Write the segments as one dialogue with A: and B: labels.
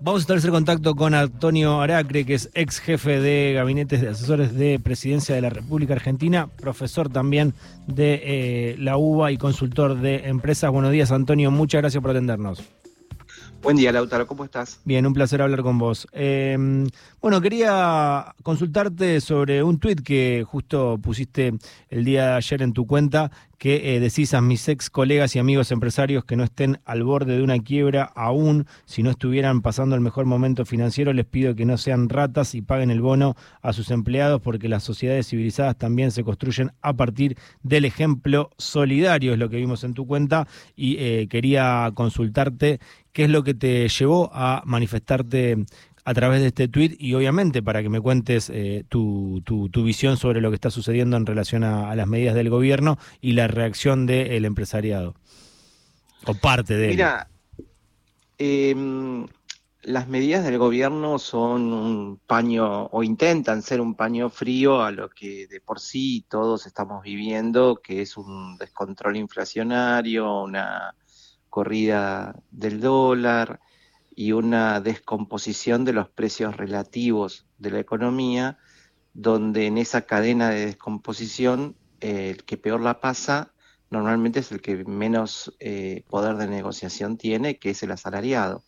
A: Vamos a establecer contacto con Antonio Aracre, que es ex jefe de gabinetes de asesores de presidencia de la República Argentina, profesor también de eh, la UBA y consultor de empresas. Buenos días, Antonio. Muchas gracias por atendernos.
B: Buen día, Lautaro, ¿cómo estás?
A: Bien, un placer hablar con vos. Eh, bueno, quería consultarte sobre un tuit que justo pusiste el día de ayer en tu cuenta, que eh, decís a mis ex colegas y amigos empresarios que no estén al borde de una quiebra aún, si no estuvieran pasando el mejor momento financiero, les pido que no sean ratas y paguen el bono a sus empleados porque las sociedades civilizadas también se construyen a partir del ejemplo solidario, es lo que vimos en tu cuenta, y eh, quería consultarte qué es lo que te llevó a manifestarte a través de este tuit y obviamente para que me cuentes eh, tu, tu, visión sobre lo que está sucediendo en relación a, las medidas del gobierno y la reacción del empresariado. O parte de
B: Mira, em, las medidas del gobierno son un paño o intentan ser un paño frío a lo que de por sí todos estamos viviendo, que es un descontrol inflacionario, una corrida del dólar y una descomposición de los precios relativos de la economía, donde en esa cadena de descomposición el que peor la pasa normalmente es el que menos eh, poder de negociación tiene, que es el asalariado.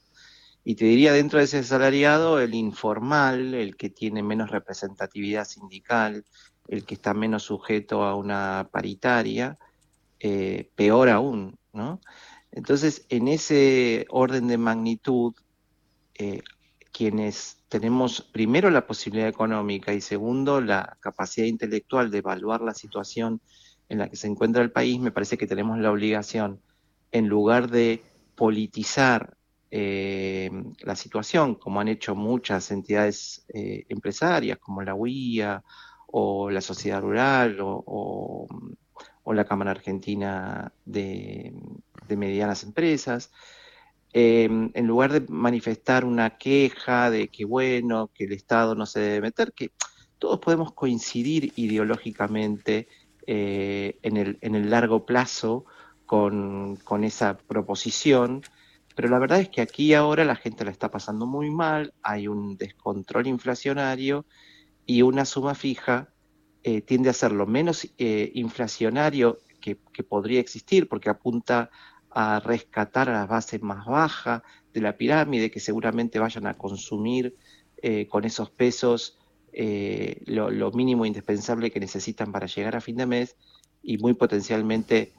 B: Y te diría dentro de ese asalariado el informal, el que tiene menos representatividad sindical, el que está menos sujeto a una paritaria, eh, peor aún, ¿no? Entonces, en ese orden de magnitud, eh, quienes tenemos primero la posibilidad económica y segundo la capacidad intelectual de evaluar la situación en la que se encuentra el país, me parece que tenemos la obligación, en lugar de politizar eh, la situación, como han hecho muchas entidades eh, empresarias, como la UIA o la Sociedad Rural o o la Cámara Argentina de, Medianas Empresas, em, en lugar de manifestar una queja de que bueno, que el Estado no se debe meter, que todos podemos coincidir ideológicamente eh, en, el, en, el, largo plazo con, con, esa proposición, pero la verdad es que aquí ahora la gente la está pasando muy mal, hay un descontrol inflacionario y una suma fija eh, tiende a ser lo menos eh, inflacionario que, podría existir, porque apunta a rescatar a la base más baja de la pirámide, que seguramente vayan a consumir eh, con esos pesos lo, mínimo indispensable que necesitan para llegar a fin de mes y muy potencialmente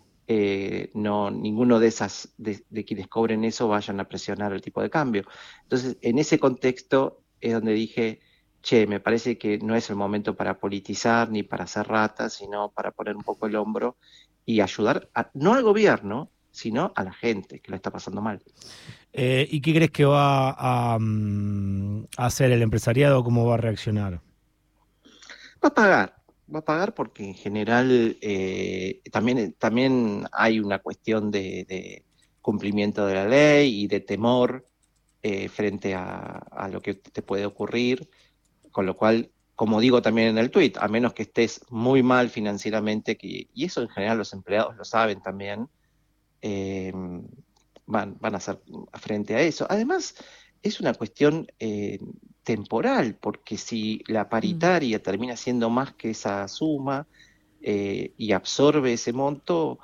B: no ninguno de esas de, de, quienes cobren eso vayan a presionar el tipo de cambio. Entonces, en ese contexto es donde dije che, me parece que no es el momento para politizar ni para hacer ratas, sino para poner un poco el hombro y ayudar, no al gobierno, sino a la gente que lo está pasando mal.
A: Eh, ¿Y qué crees que va mm, a, hacer el empresariado? ¿Cómo va a reaccionar?
B: Va a pagar, va a pagar porque en general eh, también, también hay una cuestión de, cumplimiento de la ley y de temor eh, frente a, a, lo que te puede ocurrir. Con lo cual, como digo también en el tweet, a menos que estés muy mal financieramente, que, y eso en general los empleados lo saben también, eh, van, van a hacer frente a eso. Además, es una cuestión eh, temporal, porque si la mm. paritaria termina siendo más que esa suma eh, y absorbe ese monto,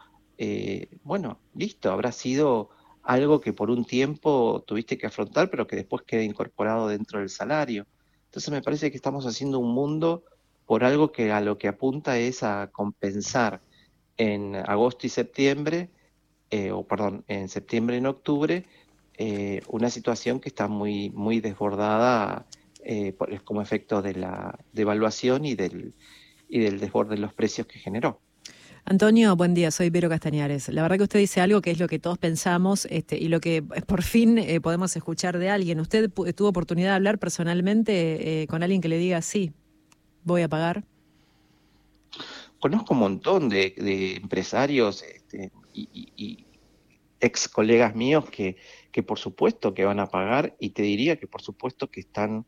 B: bueno, listo, habrá sido algo que por un tiempo tuviste que afrontar, pero que después queda incorporado dentro del salario. Entonces me parece que estamos haciendo un mundo por algo que a lo que apunta es a compensar en agosto y septiembre, eh, o perdón, en septiembre y en octubre, eh, una situación que está muy, muy desbordada eh, como efecto de la devaluación y del, y del desborde de los precios que generó.
C: Antonio, buen día, soy Vero Castañares. La verdad que usted dice algo que es lo que todos pensamos este, y lo que por fin eh, podemos escuchar de alguien. ¿Usted tuvo oportunidad de hablar personalmente eh, con alguien que le diga, sí, voy a pagar?
B: Conozco un montón de, empresarios este, y, ex colegas míos que, que por supuesto que van a pagar y te diría que por supuesto que están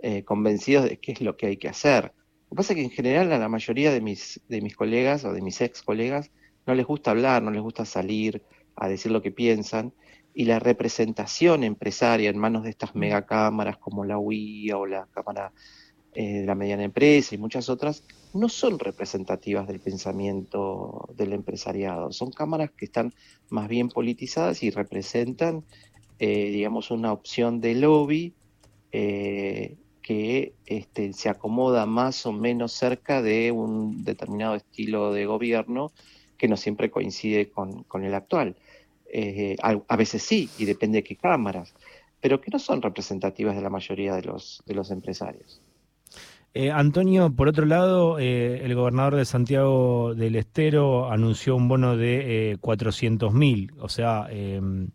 B: eh, convencidos de qué es lo que hay que hacer. Lo que pasa es que en general a la mayoría de mis, de mis colegas o de mis ex colegas no les gusta hablar, no les gusta salir a decir lo que piensan. y la representación empresaria en manos de estas megacámaras como la UIA o la Cámara eh, de la Mediana Empresa y muchas otras, no son representativas del pensamiento del empresariado. Son cámaras que están más bien politizadas y representan, eh, digamos, una opción de lobby eh, que este, se acomoda más o menos cerca de un determinado estilo de gobierno que no siempre coincide con el actual. Eh, a, veces sí, y depende de qué cámaras, pero que no son representativas de la mayoría de los, de los empresarios.
A: Eh, Antonio, por otro lado, eh, el gobernador de Santiago del Estero anunció un bono de 400 mil, o sea, em,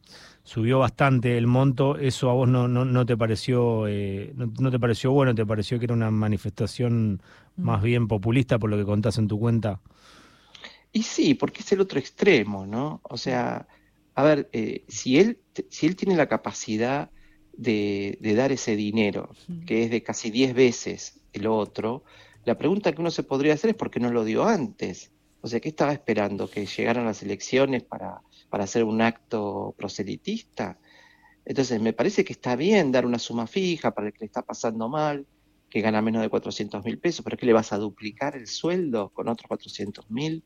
A: subió bastante el monto. ¿Eso a vos no, no, te pareció no, te pareció bueno? ¿Te pareció que era una manifestación mm. más bien populista por lo que contás en tu cuenta?
B: Y sí, porque es el otro extremo, ¿no? O sea, a ver, eh, si, él, si él tiene la capacidad de, dar ese dinero, que es de casi 10 veces el otro, la pregunta que uno se podría hacer es por qué no lo dio antes. O sea, ¿qué estaba esperando? ¿Que llegaran las elecciones para, para hacer un acto proselitista? Entonces, me parece que está bien dar una suma fija para el que le está pasando mal, que gana menos de 400 mil pesos, pero ¿qué le vas a duplicar el sueldo con otros 400 mil?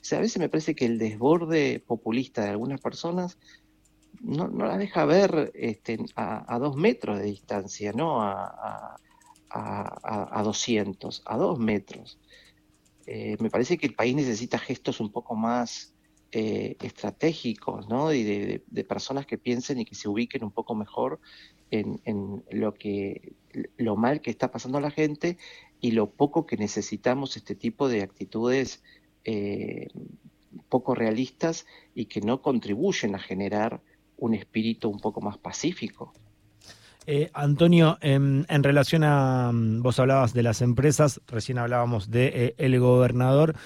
B: O sea, a veces me parece que el desborde populista de algunas personas no, no la deja ver este, a, dos metros de distancia, no a, a, a 200, a dos metros. Eh, me parece que el país necesita gestos un poco más eh, estratégicos, ¿no? Y de, personas que piensen y que se ubiquen un poco mejor en, en, lo que lo mal que está pasando a la gente y lo poco que necesitamos este tipo de actitudes eh, poco realistas y que no contribuyen a generar un espíritu un poco más pacífico.
A: Eh, Antonio, en, relación a, mm, vos hablabas de las empresas, recién hablábamos de eh, el gobernador,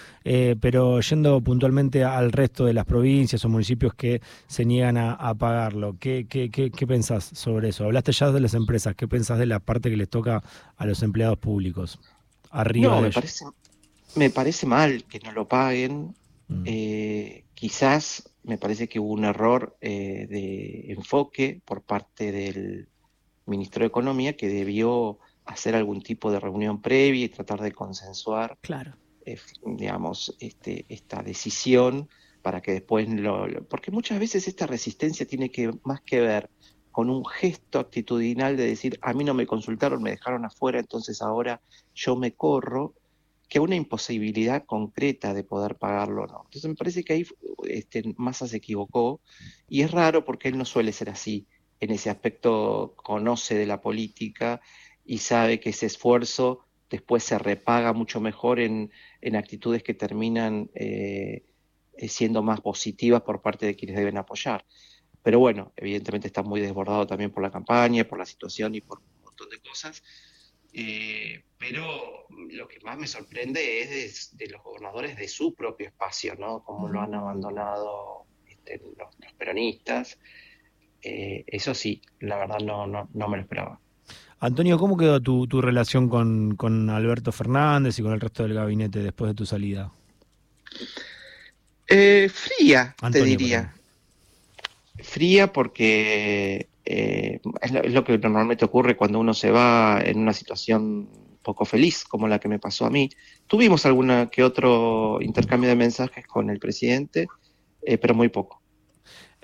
A: pero yendo puntualmente al resto de las provincias o municipios que se niegan a, pagarlo, ¿qué, qué, qué, qué, pensás sobre eso? Hablaste ya de las empresas, ¿qué pensás de la parte que les toca a los empleados públicos?
B: Arriba me parece, me parece mal que no lo paguen. Mm. Eh, quizás me parece que hubo un error eh, de enfoque por parte del ministro de Economía que debió hacer algún tipo de reunión previa y tratar de consensuar,
C: claro.
B: Eh, digamos, este, esta decisión para que después lo, Porque muchas veces esta resistencia tiene que más que ver con un gesto actitudinal de decir, a mí no me consultaron, me dejaron afuera, entonces ahora yo me corro, que una imposibilidad concreta de poder pagarlo no. Entonces me parece que ahí este, Massa se equivocó y es raro porque él no suele ser así. En ese aspecto conoce de la política y sabe que ese esfuerzo después se repaga mucho mejor en, actitudes que terminan eh, siendo más positivas por parte de quienes deben apoyar. Pero bueno, evidentemente está muy desbordado también por la campaña, por la situación y por un montón de cosas. Eh, pero lo que más me sorprende es de, los gobernadores de su propio espacio, ¿no? Cómo lo han abandonado este, los, peronistas. Eh, eso sí, la verdad no, no, no, me lo esperaba.
A: Antonio, ¿cómo quedó tu, tu relación con, con, Alberto Fernández y con el resto del gabinete después de tu salida?
B: Eh, fría, te diría. Fría porque eh, es, lo, que normalmente ocurre cuando uno se va en una situación poco feliz, como la que me pasó a mí. Tuvimos alguna que otro intercambio de mensajes con el presidente, eh, pero muy poco.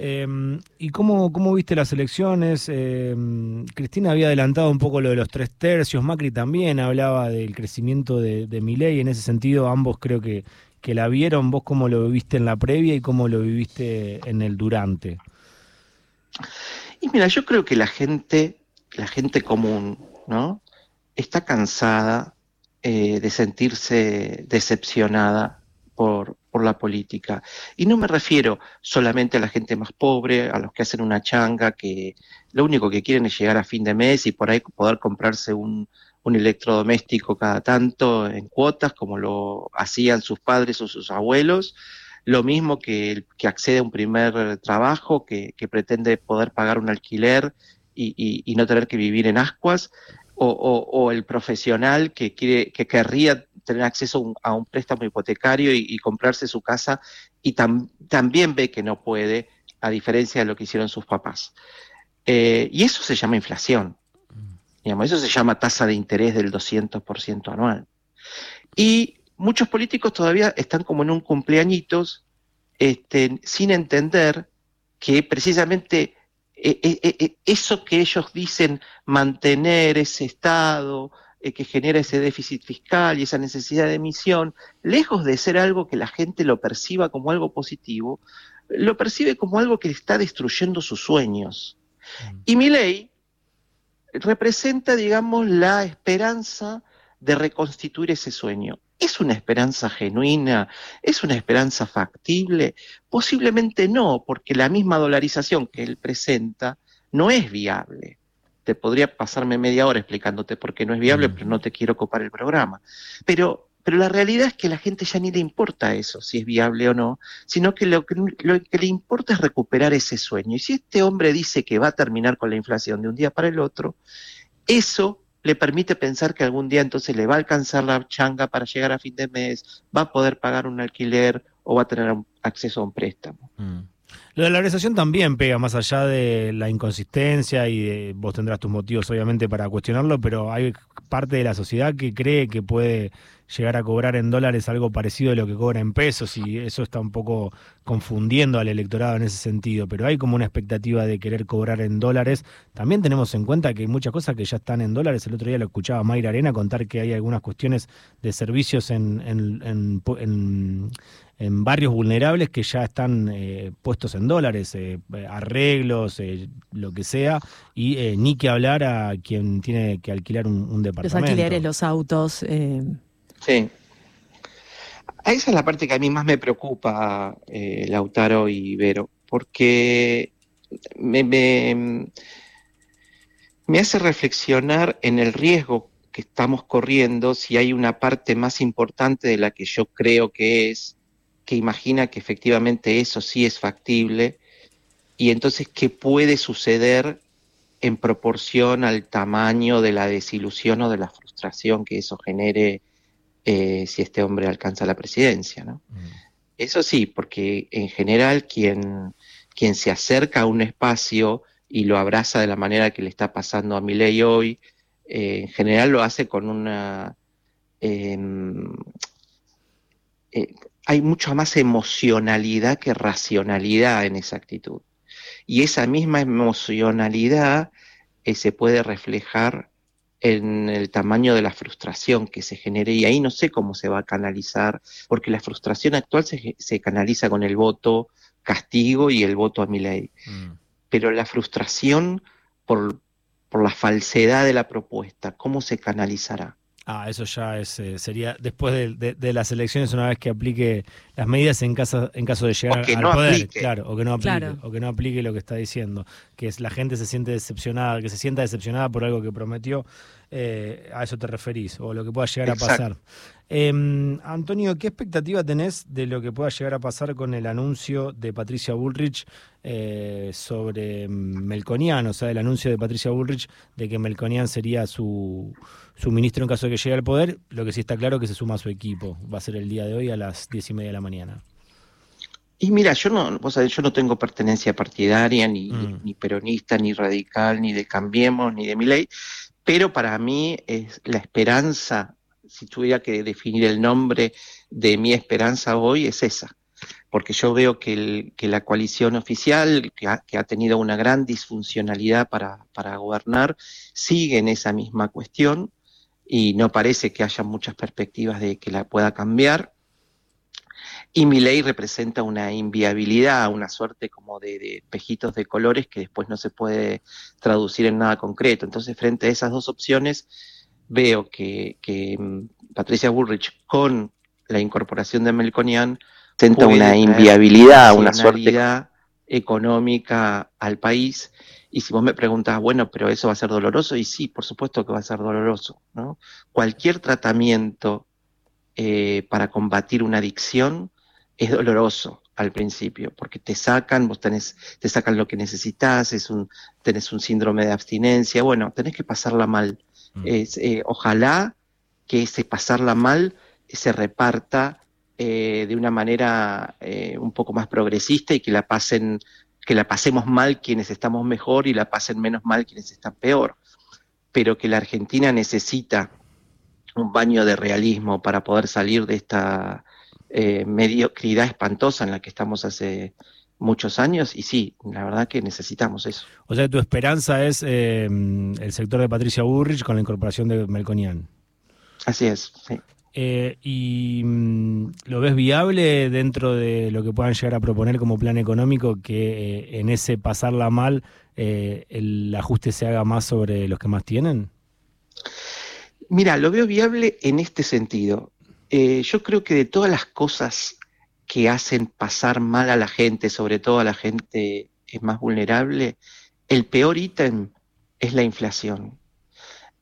A: Em, ¿Y cómo, cómo, viste las elecciones? Em, Cristina había adelantado un poco lo de los tres tercios, Macri también hablaba del crecimiento de, de Milei, en ese sentido ambos creo que, que la vieron, vos cómo lo viviste en la previa y cómo lo viviste en el durante.
B: Y mira, yo creo que la gente, la gente común, ¿no? Está cansada eh, de sentirse decepcionada por, la política. Y no me refiero solamente a la gente más pobre, a los que hacen una changa, que lo único que quieren es llegar a fin de mes y por ahí poder comprarse un, un electrodoméstico cada tanto en cuotas, como lo hacían sus padres o sus abuelos, lo mismo que el que accede a un primer trabajo, que, pretende poder pagar un alquiler y, no tener que vivir en ascuas, o, el profesional que, quiere, que querría tener acceso a un préstamo hipotecario y, comprarse su casa y también ve que no puede a diferencia de lo que hicieron sus papás. Eh, y eso se llama inflación. Digamos, eso se llama tasa de interés del 200% anual. Y muchos políticos todavía están como en un cumpleañitos este, sin entender que precisamente eh, eh, eso que ellos dicen mantener ese estado que genera ese déficit fiscal y esa necesidad de emisión, lejos de ser algo que la gente lo perciba como algo positivo, lo percibe como algo que está destruyendo sus sueños. Mm. Y mi ley representa, digamos, la esperanza de reconstituir ese sueño. ¿Es una esperanza genuina? ¿Es una esperanza factible? Posiblemente no, porque la misma dolarización que él presenta no es viable. Te podría pasarme media hora explicándote por qué no es viable, mm. pero no te quiero copar el programa. Pero, pero la realidad es que a la gente ya ni le importa eso, si es viable o no, sino que lo, que lo que le importa es recuperar ese sueño. Y si este hombre dice que va a terminar con la inflación de un día para el otro, eso le permite pensar que algún día entonces le va a alcanzar la changa para llegar a fin de mes, va a poder pagar un alquiler o va a tener acceso a un préstamo.
A: Mm. Lo de la valorización también pega más allá de la inconsistencia y de, vos tendrás tus motivos obviamente para cuestionarlo, pero hay parte de la sociedad que cree que puede llegar a cobrar en dólares algo parecido a lo que cobra en pesos y eso está un poco confundiendo al electorado en ese sentido, pero hay como una expectativa de querer cobrar en dólares. También tenemos en cuenta que hay muchas cosas que ya están en dólares. El otro día lo escuchaba Mayra Arena contar que hay algunas cuestiones de servicios en, en, en, barrios vulnerables que ya están eh, puestos en dólares, eh, arreglos, eh, lo que sea, y ni que hablar a quien tiene que alquilar un, departamento.
C: Los alquileres, los autos.
B: Sí. Esa es la parte que a mí más me preocupa, eh, Lautaro y Vero, porque me, me, hace reflexionar en el riesgo que estamos corriendo si hay una parte más importante de la que yo creo que es, que imagina que efectivamente eso sí es factible, y entonces qué puede suceder en proporción al tamaño de la desilusión o de la frustración que eso genere eh, si este hombre alcanza la presidencia. ¿no? Mm. Eso sí, porque en general quien, quien se acerca a un espacio y lo abraza de la manera que le está pasando a Milei hoy, eh, en general lo hace con una... Em, eh, hay mucha más emocionalidad que racionalidad en esa actitud. Y esa misma emocionalidad se puede reflejar en el tamaño de la frustración que se genere y ahí no sé cómo se va a canalizar, porque la frustración actual se, se canaliza con el voto castigo y el voto a mi ley. Mm. Pero la frustración por, por la falsedad de la propuesta, ¿cómo se canalizará?
A: Ah, eso ya es, eh, sería después de, las elecciones, una vez que aplique las medidas en caso, en caso de llegar al poder, claro, o que no aplique, o que no aplique lo que está diciendo, que es la gente se siente decepcionada, que se sienta decepcionada por algo que prometió, eh, a eso te referís, o lo que pueda llegar a pasar. Em, Antonio, ¿qué expectativa tenés de lo que pueda llegar a pasar con el anuncio de Patricia Bullrich eh, sobre Melconian? O sea, el anuncio de Patricia Bullrich de que Melconian sería su, su ministro en caso de que llegue al poder. Lo que sí está claro es que se suma a su equipo. Va a ser el día de hoy a las diez y media de la mañana.
B: Y mira, yo no, vos sabés, yo no tengo pertenencia partidaria, ni, mm. ni peronista, ni radical, ni de Cambiemos, ni de mi ley, pero para mí es la esperanza si tuviera que definir el nombre de mi esperanza hoy, es esa. Porque yo veo que, la coalición oficial, que ha, tenido una gran disfuncionalidad para, gobernar, sigue en esa misma cuestión y no parece que haya muchas perspectivas de que la pueda cambiar. Y mi ley representa una inviabilidad, una suerte como de, de, pejitos de colores que después no se puede traducir en nada concreto. Entonces, frente a esas dos opciones, veo que, mm, Patricia Bullrich con la incorporación de Melconian presenta una inviabilidad, una suerte económica al país. Y si vos me preguntas, bueno, pero eso va a ser doloroso, y sí, por supuesto que va a ser doloroso. ¿no? Cualquier tratamiento eh, para combatir una adicción es doloroso al principio, porque te sacan, vos tenés, te sacan lo que necesitas, es un, tenés un síndrome de abstinencia, bueno, tenés que pasarla mal. Mm. Eh, ojalá que ese pasarla mal se reparta eh, de una manera eh, un poco más progresista y que la pasen que la pasemos mal quienes estamos mejor y la pasen menos mal quienes están peor, pero que la Argentina necesita un baño de realismo para poder salir de esta mediocridad espantosa en la que estamos hace muchos años y sí, la verdad que necesitamos eso.
A: O sea, tu esperanza es eh, el sector de Patricia Burrich con la incorporación de Melconian.
B: Así es, sí.
A: Eh, ¿Y mm, lo ves viable dentro de lo que puedan llegar a proponer como plan económico que eh, en ese pasarla mal el ajuste se haga más sobre los que más tienen?
B: Mira, lo veo viable en este sentido. yo creo que de todas las cosas que hacen pasar mal a la gente, sobre todo a la gente más vulnerable, el peor ítem es la inflación.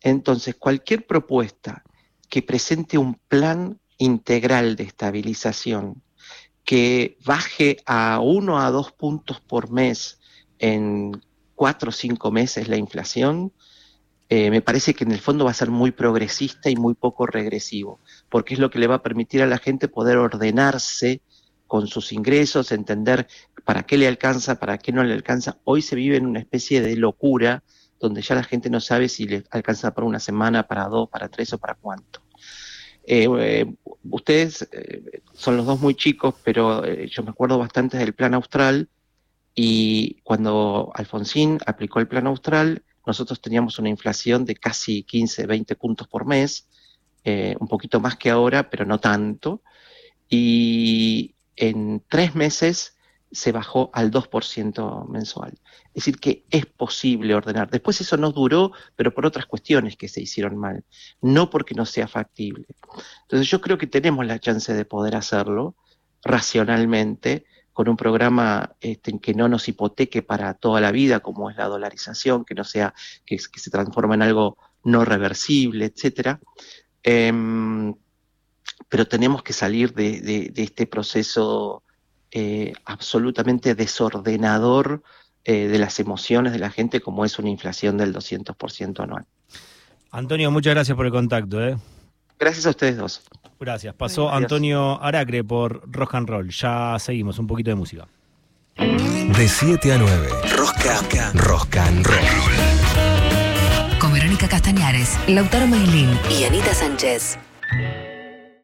B: Entonces, cualquier propuesta que presente un plan integral de estabilización que baje a uno a dos puntos por mes en cuatro o cinco meses la inflación, eh, me parece que en el fondo va a ser muy progresista y muy poco regresivo, porque es lo que le va a permitir a la gente poder ordenarse con sus ingresos, entender para qué le alcanza, para qué no le alcanza. Hoy se vive en una especie de locura donde ya la gente no sabe si le alcanza para una semana, para dos, para tres o para cuánto. Eh, eh, ustedes eh, son los dos muy chicos, pero yo me acuerdo bastante del plan austral y cuando Alfonsín aplicó el plan austral, nosotros teníamos una inflación de casi 15, 20 puntos por mes, un poquito más que ahora, pero no tanto. Y en tres meses se bajó al 2% mensual. Es decir, que es posible ordenar. Después eso no duró, pero por otras cuestiones que se hicieron mal, no porque no sea factible. Entonces yo creo que tenemos la chance de poder hacerlo racionalmente, con un programa este, que no nos hipoteque para toda la vida, como es la dolarización, que no sea, que, se transforma en algo no reversible, etcétera. Em, pero tenemos que salir de este proceso eh, absolutamente desordenador eh, de las emociones de la gente como es una inflación del 200% anual.
A: Antonio, muchas gracias por el contacto. ¿eh?
B: Gracias a ustedes dos.
A: Gracias. Pasó Antonio Aracre por Rock and Roll. Ya seguimos, un poquito de música.
D: De 7 a 9. Rosca, Rock and Roll.
E: Con Verónica Castañares, Lautaro Mailín y Anita Sánchez.